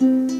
thank